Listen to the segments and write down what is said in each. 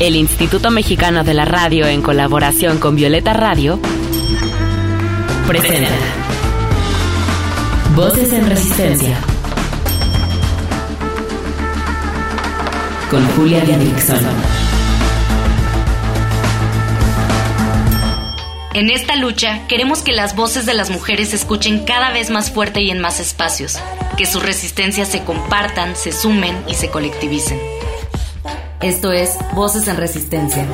El Instituto Mexicano de la Radio, en colaboración con Violeta Radio, presenta Voces en Resistencia con Julia Dixon. En esta lucha queremos que las voces de las mujeres se escuchen cada vez más fuerte y en más espacios, que sus resistencias se compartan, se sumen y se colectivicen. Esto es Voces en Resistencia.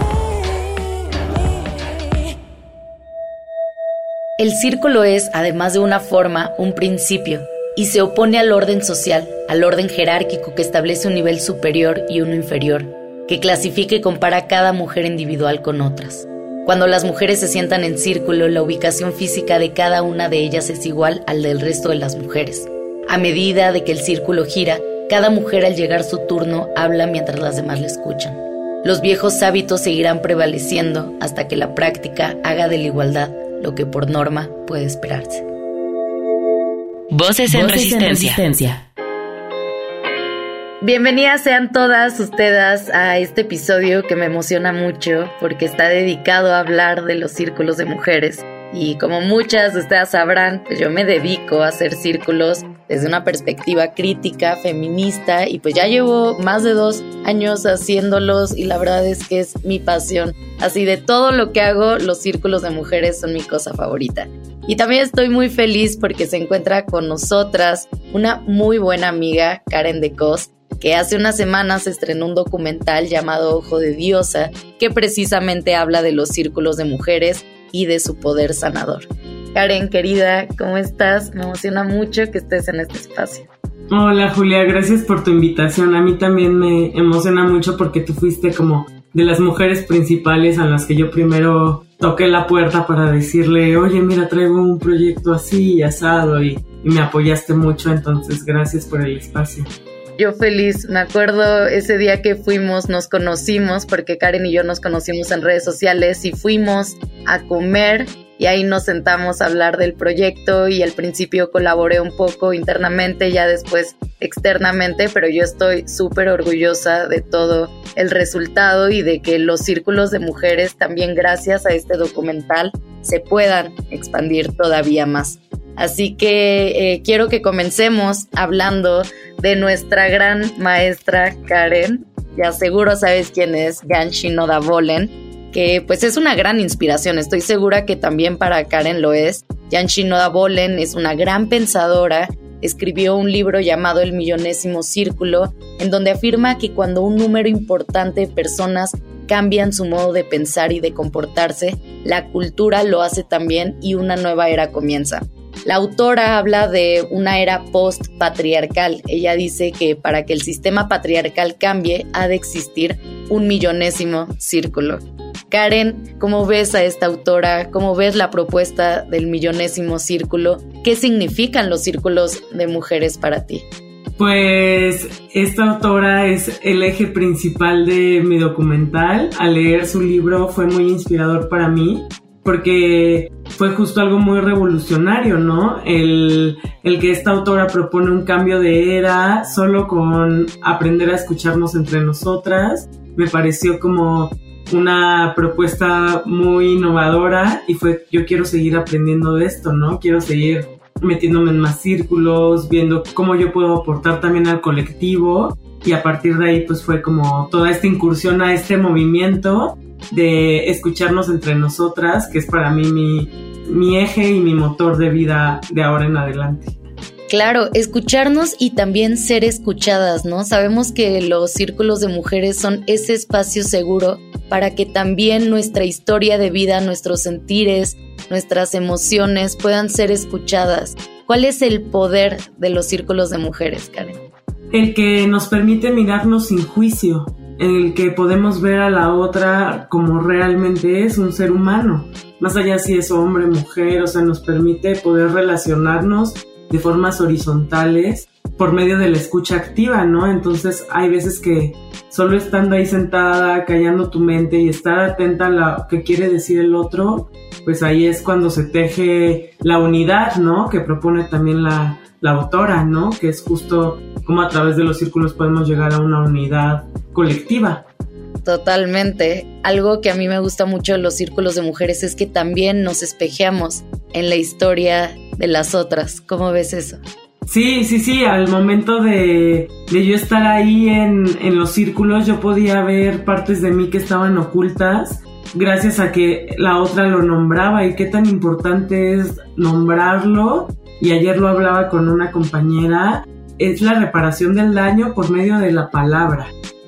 El círculo es, además de una forma, un principio, y se opone al orden social, al orden jerárquico que establece un nivel superior y uno inferior, que clasifica y compara a cada mujer individual con otras. Cuando las mujeres se sientan en círculo, la ubicación física de cada una de ellas es igual al del resto de las mujeres. A medida de que el círculo gira, cada mujer al llegar su turno habla mientras las demás le escuchan. Los viejos hábitos seguirán prevaleciendo hasta que la práctica haga de la igualdad lo que por norma puede esperarse. Voces en, resistencia. Bienvenidas sean todas ustedes a este episodio que me emociona mucho porque está dedicado a hablar de los círculos de mujeres. Y como muchas de ustedes sabrán, pues yo me dedico a hacer círculos desde una perspectiva crítica, feminista, y pues ya llevo más de dos años haciéndolos y la verdad es que es mi pasión. Así de todo lo que hago, los círculos de mujeres son mi cosa favorita. Y también estoy muy feliz porque se encuentra con nosotras una muy buena amiga, Karen de que hace unas semanas estrenó un documental llamado Ojo de Diosa, que precisamente habla de los círculos de mujeres y de su poder sanador. Karen, querida, ¿cómo estás? Me emociona mucho que estés en este espacio. Hola Julia, gracias por tu invitación. A mí también me emociona mucho porque tú fuiste como de las mujeres principales a las que yo primero toqué la puerta para decirle, oye, mira, traigo un proyecto así asado y, y me apoyaste mucho, entonces gracias por el espacio yo feliz. Me acuerdo ese día que fuimos, nos conocimos, porque Karen y yo nos conocimos en redes sociales y fuimos a comer y ahí nos sentamos a hablar del proyecto y al principio colaboré un poco internamente, ya después externamente, pero yo estoy súper orgullosa de todo el resultado y de que los círculos de mujeres también gracias a este documental se puedan expandir todavía más. Así que eh, quiero que comencemos hablando de nuestra gran maestra Karen. Ya seguro sabes quién es Ganshi Noda Bolen, que pues es una gran inspiración. Estoy segura que también para Karen lo es. Ganshi Noda Bolen es una gran pensadora. Escribió un libro llamado El Millonésimo Círculo, en donde afirma que cuando un número importante de personas cambian su modo de pensar y de comportarse, la cultura lo hace también y una nueva era comienza. La autora habla de una era post-patriarcal. Ella dice que para que el sistema patriarcal cambie ha de existir un millonésimo círculo. Karen, ¿cómo ves a esta autora? ¿Cómo ves la propuesta del millonésimo círculo? ¿Qué significan los círculos de mujeres para ti? Pues esta autora es el eje principal de mi documental. Al leer su libro fue muy inspirador para mí porque fue justo algo muy revolucionario, ¿no? El, que esta autora propone un cambio de era solo con aprender a escucharnos entre nosotras, me pareció como una propuesta muy innovadora y fue yo quiero seguir aprendiendo de esto, ¿no? Quiero seguir metiéndome en más círculos, viendo cómo yo puedo aportar también al colectivo y a partir de ahí pues fue como toda esta incursión a este movimiento de escucharnos entre nosotras, que es para mí mi, eje y mi motor de vida de ahora en adelante. Claro, escucharnos y también ser escuchadas, ¿no? Sabemos que los círculos de mujeres son ese espacio seguro para que también nuestra historia de vida, nuestros sentires, nuestras emociones puedan ser escuchadas. ¿Cuál es el poder de los círculos de mujeres, Karen? El que nos permite mirarnos sin juicio, en el que podemos ver a la otra como realmente es un ser humano, más allá si es hombre, mujer, o sea, nos permite poder relacionarnos de formas horizontales por medio de la escucha activa, ¿no? Entonces hay veces que solo estando ahí sentada, callando tu mente y estar atenta a lo que quiere decir el otro, pues ahí es cuando se teje la unidad, ¿no? Que propone también la, la autora, ¿no? Que es justo cómo a través de los círculos podemos llegar a una unidad colectiva. Totalmente. Algo que a mí me gusta mucho de los círculos de mujeres es que también nos espejeamos en la historia de las otras. ¿Cómo ves eso? Sí, sí, sí, al momento de, de yo estar ahí en, en, los círculos yo podía ver partes de mí que estaban ocultas gracias a que la otra lo nombraba y qué tan importante es nombrarlo. Y ayer lo hablaba con una compañera, es la reparación del daño por medio de la palabra.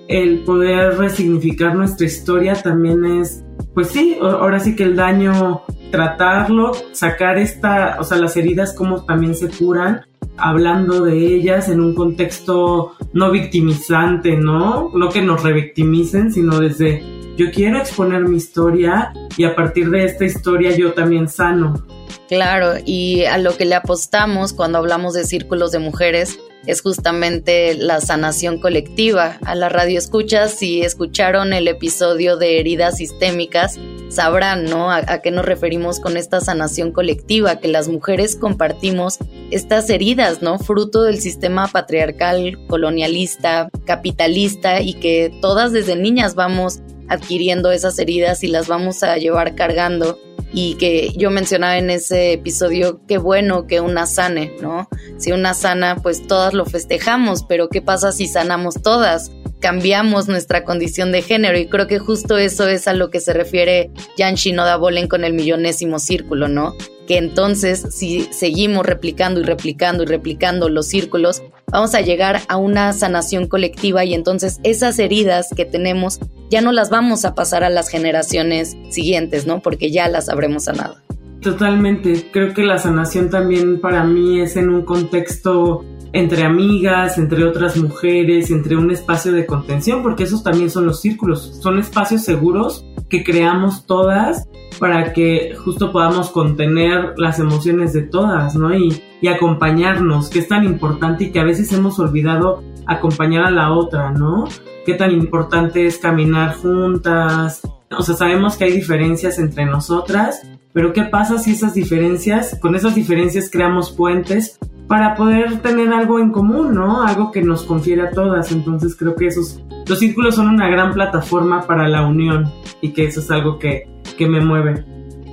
El poder resignificar nuestra historia también es, pues sí, ahora sí que el daño, tratarlo, sacar esta, o sea, las heridas como también se curan hablando de ellas en un contexto no victimizante, ¿no? No que nos revictimicen, sino desde yo quiero exponer mi historia y a partir de esta historia yo también sano. Claro, y a lo que le apostamos cuando hablamos de círculos de mujeres es justamente la sanación colectiva. A la radio escuchas, si escucharon el episodio de heridas sistémicas, sabrán, ¿no? A, a, qué nos referimos con esta sanación colectiva, que las mujeres compartimos estas heridas, ¿no? Fruto del sistema patriarcal, colonialista, capitalista y que todas desde niñas vamos adquiriendo esas heridas y las vamos a llevar cargando y que yo mencionaba en ese episodio, qué bueno que una sane, ¿no? Si una sana, pues todas lo festejamos, pero ¿qué pasa si sanamos todas? Cambiamos nuestra condición de género y creo que justo eso es a lo que se refiere Jan Shinoda Bolen con el millonésimo círculo, ¿no? Que entonces si seguimos replicando y replicando y replicando los círculos, vamos a llegar a una sanación colectiva y entonces esas heridas que tenemos ya no las vamos a pasar a las generaciones siguientes, ¿no? Porque ya las habremos sanado. Totalmente, creo que la sanación también para mí es en un contexto entre amigas, entre otras mujeres, entre un espacio de contención, porque esos también son los círculos, son espacios seguros que creamos todas para que justo podamos contener las emociones de todas, ¿no? Y, acompañarnos, que es tan importante y que a veces hemos olvidado acompañar a la otra, ¿no? Qué tan importante es caminar juntas. O sea, sabemos que hay diferencias entre nosotras, pero ¿qué pasa si esas diferencias, con esas diferencias creamos puentes para poder tener algo en común, ¿no? Algo que nos confiere a todas. Entonces creo que esos, los círculos son una gran plataforma para la unión y que eso es algo que, que me mueve.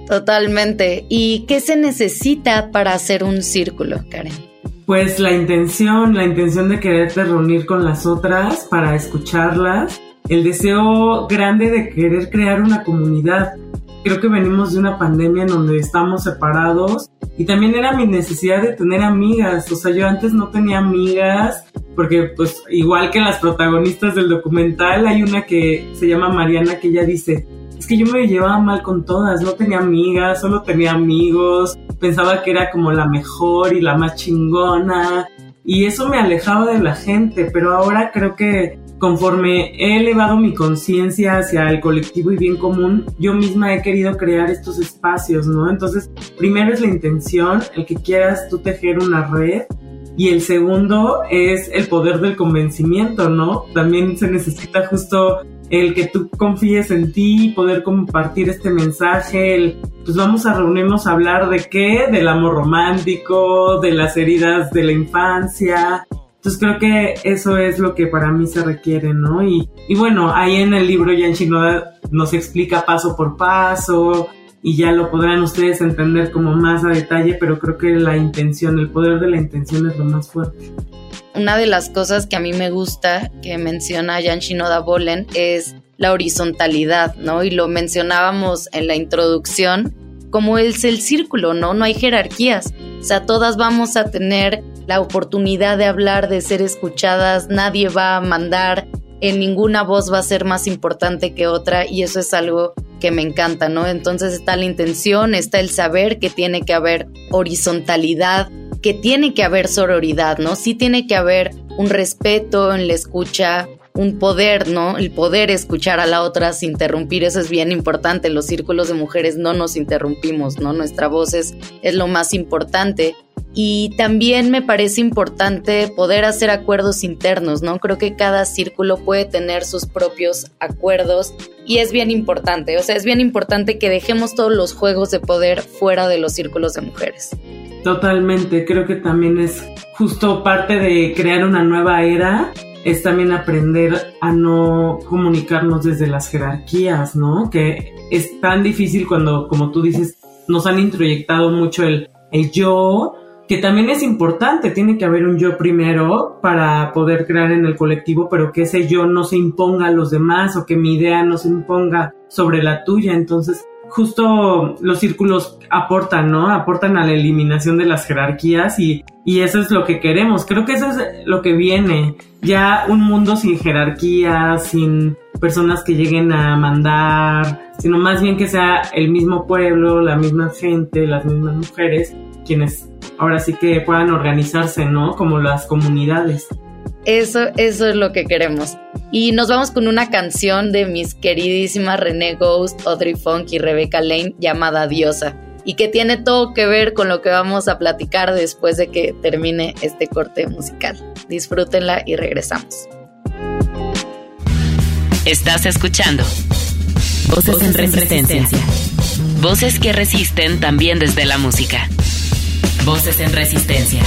Totalmente. ¿Y qué se necesita para hacer un círculo, Karen? Pues la intención, la intención de quererte reunir con las otras para escucharlas, el deseo grande de querer crear una comunidad. Creo que venimos de una pandemia en donde estamos separados y también era mi necesidad de tener amigas. O sea, yo antes no tenía amigas porque pues igual que las protagonistas del documental hay una que se llama Mariana que ella dice, es que yo me llevaba mal con todas, no tenía amigas, solo tenía amigos, pensaba que era como la mejor y la más chingona y eso me alejaba de la gente, pero ahora creo que conforme he elevado mi conciencia hacia el colectivo y bien común, yo misma he querido crear estos espacios, ¿no? Entonces, primero es la intención, el que quieras tú tejer una red y el segundo es el poder del convencimiento, ¿no? También se necesita justo el que tú confíes en ti, poder compartir este mensaje, el, pues vamos a reunirnos a hablar de qué, del amor romántico, de las heridas de la infancia. Entonces creo que eso es lo que para mí se requiere, ¿no? Y, y bueno, ahí en el libro Yan Shinoda nos explica paso por paso y ya lo podrán ustedes entender como más a detalle, pero creo que la intención, el poder de la intención es lo más fuerte una de las cosas que a mí me gusta que menciona Jan Shinoda Bolen es la horizontalidad, ¿no? Y lo mencionábamos en la introducción, como es el círculo, ¿no? No hay jerarquías. O sea, todas vamos a tener la oportunidad de hablar, de ser escuchadas, nadie va a mandar, en ninguna voz va a ser más importante que otra y eso es algo que me encanta, ¿no? Entonces está la intención, está el saber que tiene que haber horizontalidad, que tiene que haber sororidad, ¿no? Sí tiene que haber un respeto en la escucha, un poder, ¿no? El poder escuchar a la otra sin interrumpir, eso es bien importante. Los círculos de mujeres no nos interrumpimos, ¿no? Nuestra voz es, es lo más importante. Y también me parece importante poder hacer acuerdos internos, ¿no? Creo que cada círculo puede tener sus propios acuerdos y es bien importante, o sea, es bien importante que dejemos todos los juegos de poder fuera de los círculos de mujeres. Totalmente, creo que también es justo parte de crear una nueva era, es también aprender a no comunicarnos desde las jerarquías, ¿no? Que es tan difícil cuando, como tú dices, nos han introyectado mucho el, el yo, que también es importante, tiene que haber un yo primero para poder crear en el colectivo, pero que ese yo no se imponga a los demás o que mi idea no se imponga sobre la tuya. Entonces, justo los círculos aportan, ¿no? Aportan a la eliminación de las jerarquías y, y eso es lo que queremos. Creo que eso es lo que viene. Ya un mundo sin jerarquías, sin personas que lleguen a mandar, sino más bien que sea el mismo pueblo, la misma gente, las mismas mujeres, quienes ahora sí que puedan organizarse, ¿no? Como las comunidades. Eso, eso es lo que queremos. Y nos vamos con una canción de mis queridísimas René Ghost, Audrey Funk y Rebecca Lane llamada Diosa. Y que tiene todo que ver con lo que vamos a platicar después de que termine este corte musical. Disfrútenla y regresamos. Estás escuchando Voces, en resistencia. Voces que resisten también desde la música. Voces en resistencia.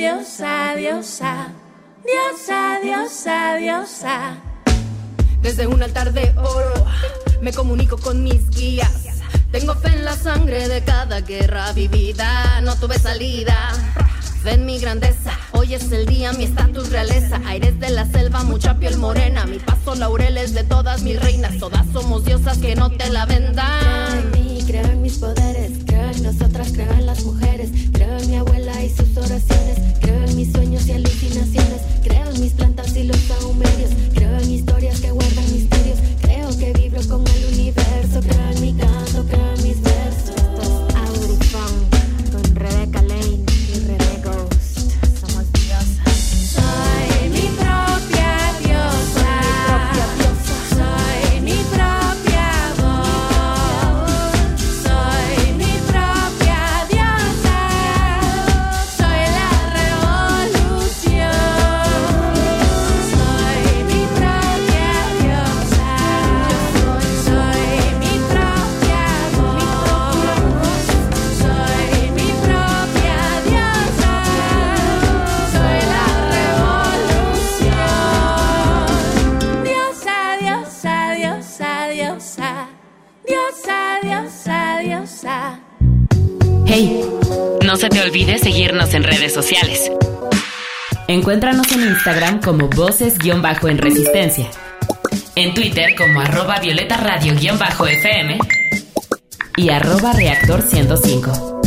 adiós, adiós, adiós, adiós, adiós. Desde un altar de oro me comunico con mis guías. Tengo fe en la sangre de cada guerra vivida. No tuve salida. Ven mi grandeza, hoy es el día, mi estatus realeza, aires de la selva, mucha piel morena, mi paso laureles de todas mis reinas, todas somos diosas que no te la vendan creo en mis poderes, creo en nosotras, creo en las mujeres, creo en mi abuela y sus oraciones, creo en mis sueños y alucinaciones, creo en mis plantas y los saumerios, creo en historias que guardan misterios, creo que vibro con el universo, creo en mi canto, creo en Encuéntranos en Instagram como voces-en resistencia. En Twitter como arroba violeta radio-fm y arroba reactor 105.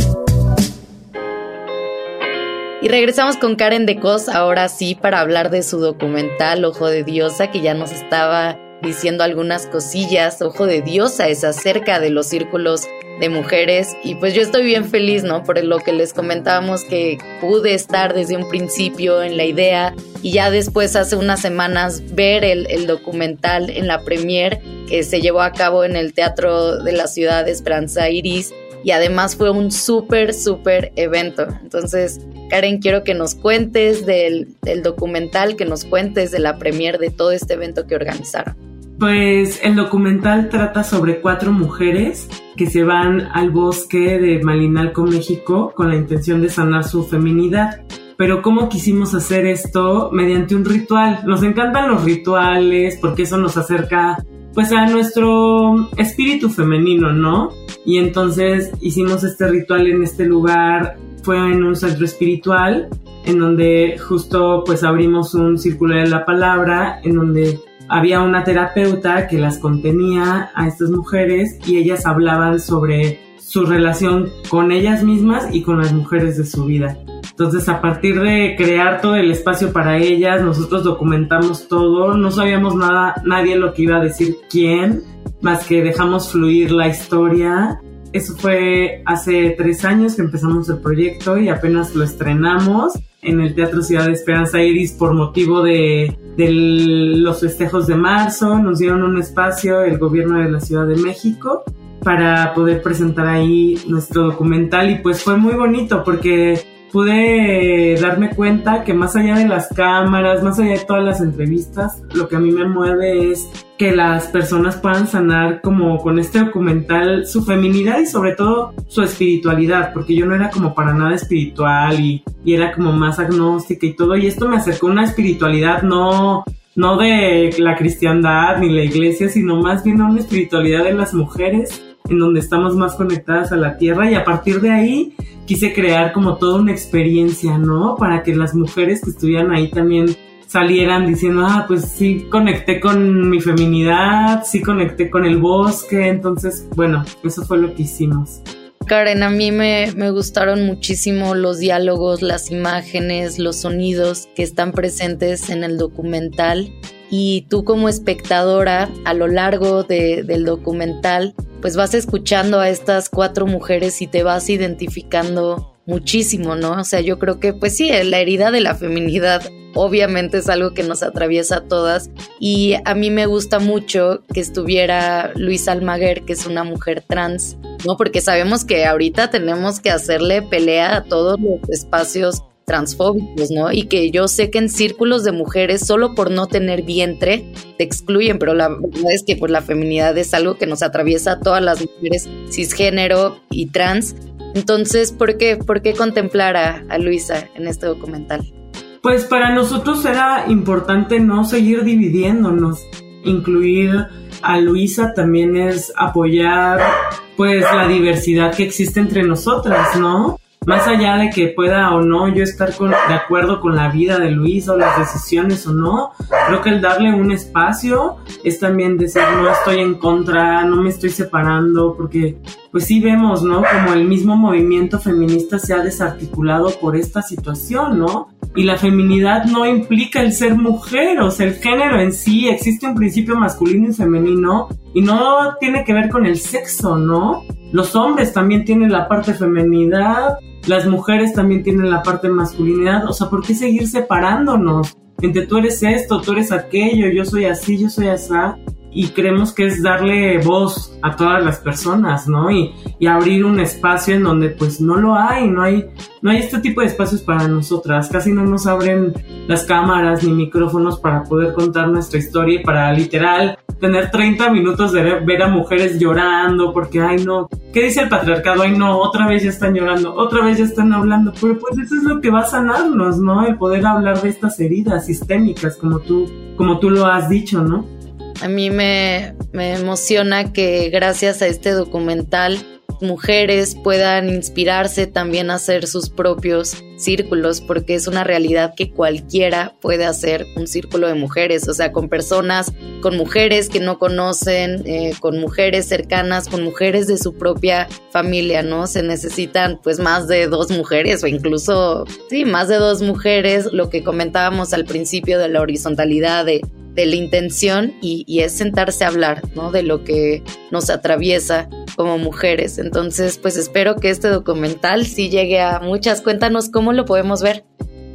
Y regresamos con Karen de Cos, ahora sí, para hablar de su documental Ojo de Diosa, que ya nos estaba diciendo algunas cosillas. Ojo de Diosa es acerca de los círculos de mujeres y pues yo estoy bien feliz, ¿no? Por lo que les comentábamos que pude estar desde un principio en la idea y ya después hace unas semanas ver el, el documental en la premier que se llevó a cabo en el Teatro de la Ciudad de Esperanza Iris y además fue un súper, súper evento. Entonces, Karen, quiero que nos cuentes del, del, documental, que nos cuentes de la premier de todo este evento que organizaron. Pues el documental trata sobre cuatro mujeres que se van al bosque de Malinalco, México, con la intención de sanar su feminidad. Pero ¿cómo quisimos hacer esto? Mediante un ritual. Nos encantan los rituales porque eso nos acerca pues a nuestro espíritu femenino, ¿no? Y entonces hicimos este ritual en este lugar, fue en un centro espiritual, en donde justo pues abrimos un círculo de la palabra, en donde había una terapeuta que las contenía a estas mujeres y ellas hablaban sobre su relación con ellas mismas y con las mujeres de su vida. Entonces, a partir de crear todo el espacio para ellas, nosotros documentamos todo, no sabíamos nada, nadie lo que iba a decir quién, más que dejamos fluir la historia. Eso fue hace tres años que empezamos el proyecto y apenas lo estrenamos en el Teatro Ciudad de Esperanza Iris por motivo de, los festejos de marzo. Nos dieron un espacio el gobierno de la Ciudad de México para poder presentar ahí nuestro documental y pues fue muy bonito porque pude darme cuenta que más allá de las cámaras, más allá de todas las entrevistas, lo que a mí me mueve es que las personas puedan sanar como con este documental su feminidad y sobre todo su espiritualidad, porque yo no era como para nada espiritual y, era como más agnóstica y todo, y esto me acercó a una espiritualidad no no de la cristiandad ni la iglesia, sino más bien a una espiritualidad de las mujeres en donde estamos más conectadas a la tierra y a partir de ahí quise crear como toda una experiencia, ¿no? Para que las mujeres que estuvieran ahí también salieran diciendo, ah, pues sí conecté con mi feminidad, sí conecté con el bosque, entonces, bueno, eso fue lo que hicimos. Karen, a mí me, me, gustaron muchísimo los diálogos, las imágenes, los sonidos que están presentes en el documental y tú como espectadora a lo largo de, del documental pues vas escuchando a estas cuatro mujeres y te vas identificando muchísimo, ¿no? O sea, yo creo que pues sí, la herida de la feminidad obviamente es algo que nos atraviesa a todas y a mí me gusta mucho que estuviera Luis Almaguer, que es una mujer trans, ¿no? Porque sabemos que ahorita tenemos que hacerle pelea a todos los espacios transfóbicos, ¿no? Y que yo sé que en círculos de mujeres, solo por no tener vientre, te excluyen, pero la verdad es que pues, la feminidad es algo que nos atraviesa a todas las mujeres cisgénero y trans. Entonces, ¿por qué, por qué contemplar a, a Luisa en este documental? Pues para nosotros era importante no seguir dividiéndonos, incluir a Luisa también es apoyar pues la diversidad que existe entre nosotras, ¿no? Más allá de que pueda o no yo estar de acuerdo con la vida de Luis o las decisiones o no, creo que el darle un espacio es también decir no estoy en contra, no me estoy separando, porque pues sí vemos, ¿no? Como el mismo movimiento feminista se ha desarticulado por esta situación, ¿no? Y la feminidad no implica el ser mujer, o sea, el género en sí, existe un principio masculino y femenino y no tiene que ver con el sexo, ¿no? Los hombres también tienen la parte feminidad, las mujeres también tienen la parte masculinidad, o sea, ¿por qué seguir separándonos? Entre tú eres esto, tú eres aquello, yo soy así, yo soy así, y creemos que es darle voz a todas las personas, ¿no? Y, y, abrir un espacio en donde pues no lo hay, no hay, no hay este tipo de espacios para nosotras, casi no nos abren las cámaras ni micrófonos para poder contar nuestra historia y para literal tener 30 minutos de ver a mujeres llorando porque, ay no, ¿qué dice el patriarcado? Ay no, otra vez ya están llorando, otra vez ya están hablando, pero pues eso es lo que va a sanarnos, ¿no? El poder hablar de estas heridas sistémicas, como tú, como tú lo has dicho, ¿no? A mí me, me emociona que gracias a este documental mujeres puedan inspirarse también a hacer sus propios círculos, porque es una realidad que cualquiera puede hacer un círculo de mujeres, o sea, con personas, con mujeres que no conocen, eh, con mujeres cercanas, con mujeres de su propia familia, ¿no? Se necesitan pues más de dos mujeres o incluso, sí, más de dos mujeres, lo que comentábamos al principio de la horizontalidad de de la intención y, es sentarse a hablar, ¿no? De lo que nos atraviesa como mujeres. Entonces, pues espero que este documental sí llegue a muchas. Cuéntanos cómo lo podemos ver.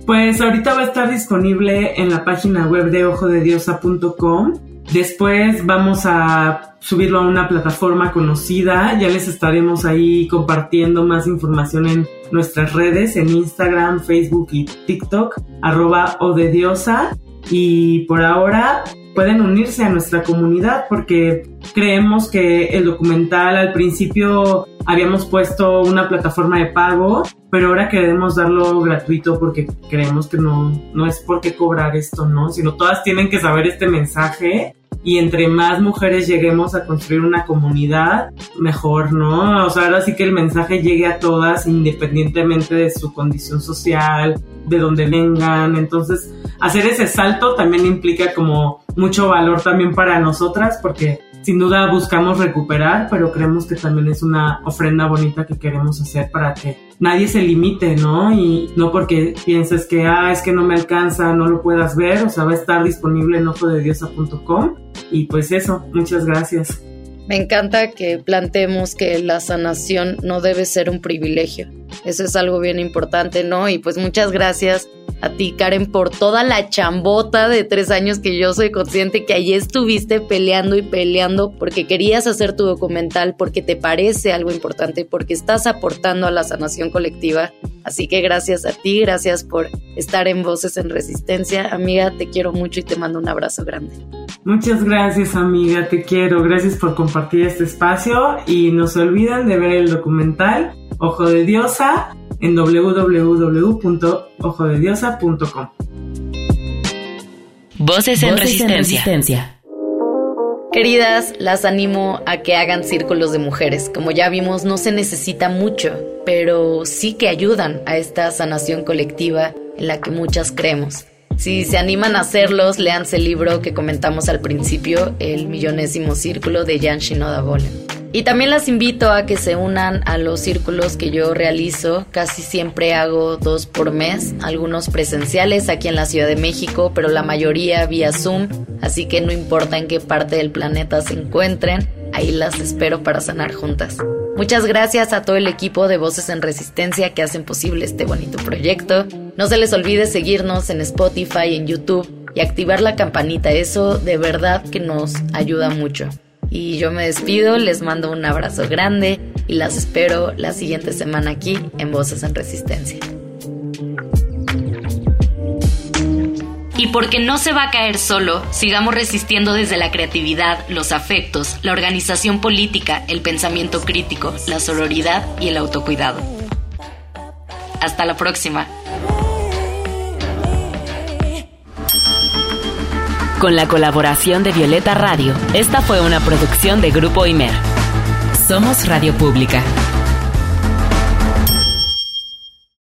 Pues ahorita va a estar disponible en la página web de ojodediosa.com. Después vamos a subirlo a una plataforma conocida. Ya les estaremos ahí compartiendo más información en nuestras redes, en Instagram, Facebook y TikTok, arroba odediosa y por ahora pueden unirse a nuestra comunidad porque creemos que el documental al principio habíamos puesto una plataforma de pago, pero ahora queremos darlo gratuito porque creemos que no, no es por qué cobrar esto, ¿no? Sino todas tienen que saber este mensaje y entre más mujeres lleguemos a construir una comunidad, mejor, ¿no? O sea, ahora sí que el mensaje llegue a todas independientemente de su condición social, de donde vengan. Entonces, hacer ese salto también implica como mucho valor también para nosotras porque sin duda buscamos recuperar, pero creemos que también es una ofrenda bonita que queremos hacer para que nadie se limite, ¿no? Y no porque pienses que, ah, es que no me alcanza, no lo puedas ver, o sea, va a estar disponible en ojodediosa.com. Y pues eso, muchas gracias. Me encanta que planteemos que la sanación no debe ser un privilegio. Eso es algo bien importante, ¿no? Y pues muchas gracias a ti, Karen, por toda la chambota de tres años que yo soy consciente que allí estuviste peleando y peleando porque querías hacer tu documental, porque te parece algo importante, porque estás aportando a la sanación colectiva. Así que gracias a ti, gracias por estar en Voces en Resistencia. Amiga, te quiero mucho y te mando un abrazo grande. Muchas gracias, amiga, te quiero. Gracias por compartir este espacio y no se olviden de ver el documental Ojo de Diosa en www.ojodediosa.com. Voces en, resistencia. Queridas, las animo a que hagan círculos de mujeres. Como ya vimos, no se necesita mucho, pero sí que ayudan a esta sanación colectiva en la que muchas creemos. Si se animan a hacerlos, leanse el libro que comentamos al principio, El millonésimo círculo de Jan Shinoda Bolen. Y también las invito a que se unan a los círculos que yo realizo. Casi siempre hago dos por mes, algunos presenciales aquí en la Ciudad de México, pero la mayoría vía Zoom. Así que no importa en qué parte del planeta se encuentren, ahí las espero para sanar juntas. Muchas gracias a todo el equipo de Voces en Resistencia que hacen posible este bonito proyecto. No se les olvide seguirnos en Spotify, en YouTube y activar la campanita. Eso de verdad que nos ayuda mucho. Y yo me despido, les mando un abrazo grande y las espero la siguiente semana aquí en Voces en Resistencia. Y porque no se va a caer solo, sigamos resistiendo desde la creatividad, los afectos, la organización política, el pensamiento crítico, la sororidad y el autocuidado. Hasta la próxima. Con la colaboración de Violeta Radio. Esta fue una producción de Grupo Imer. Somos Radio Pública.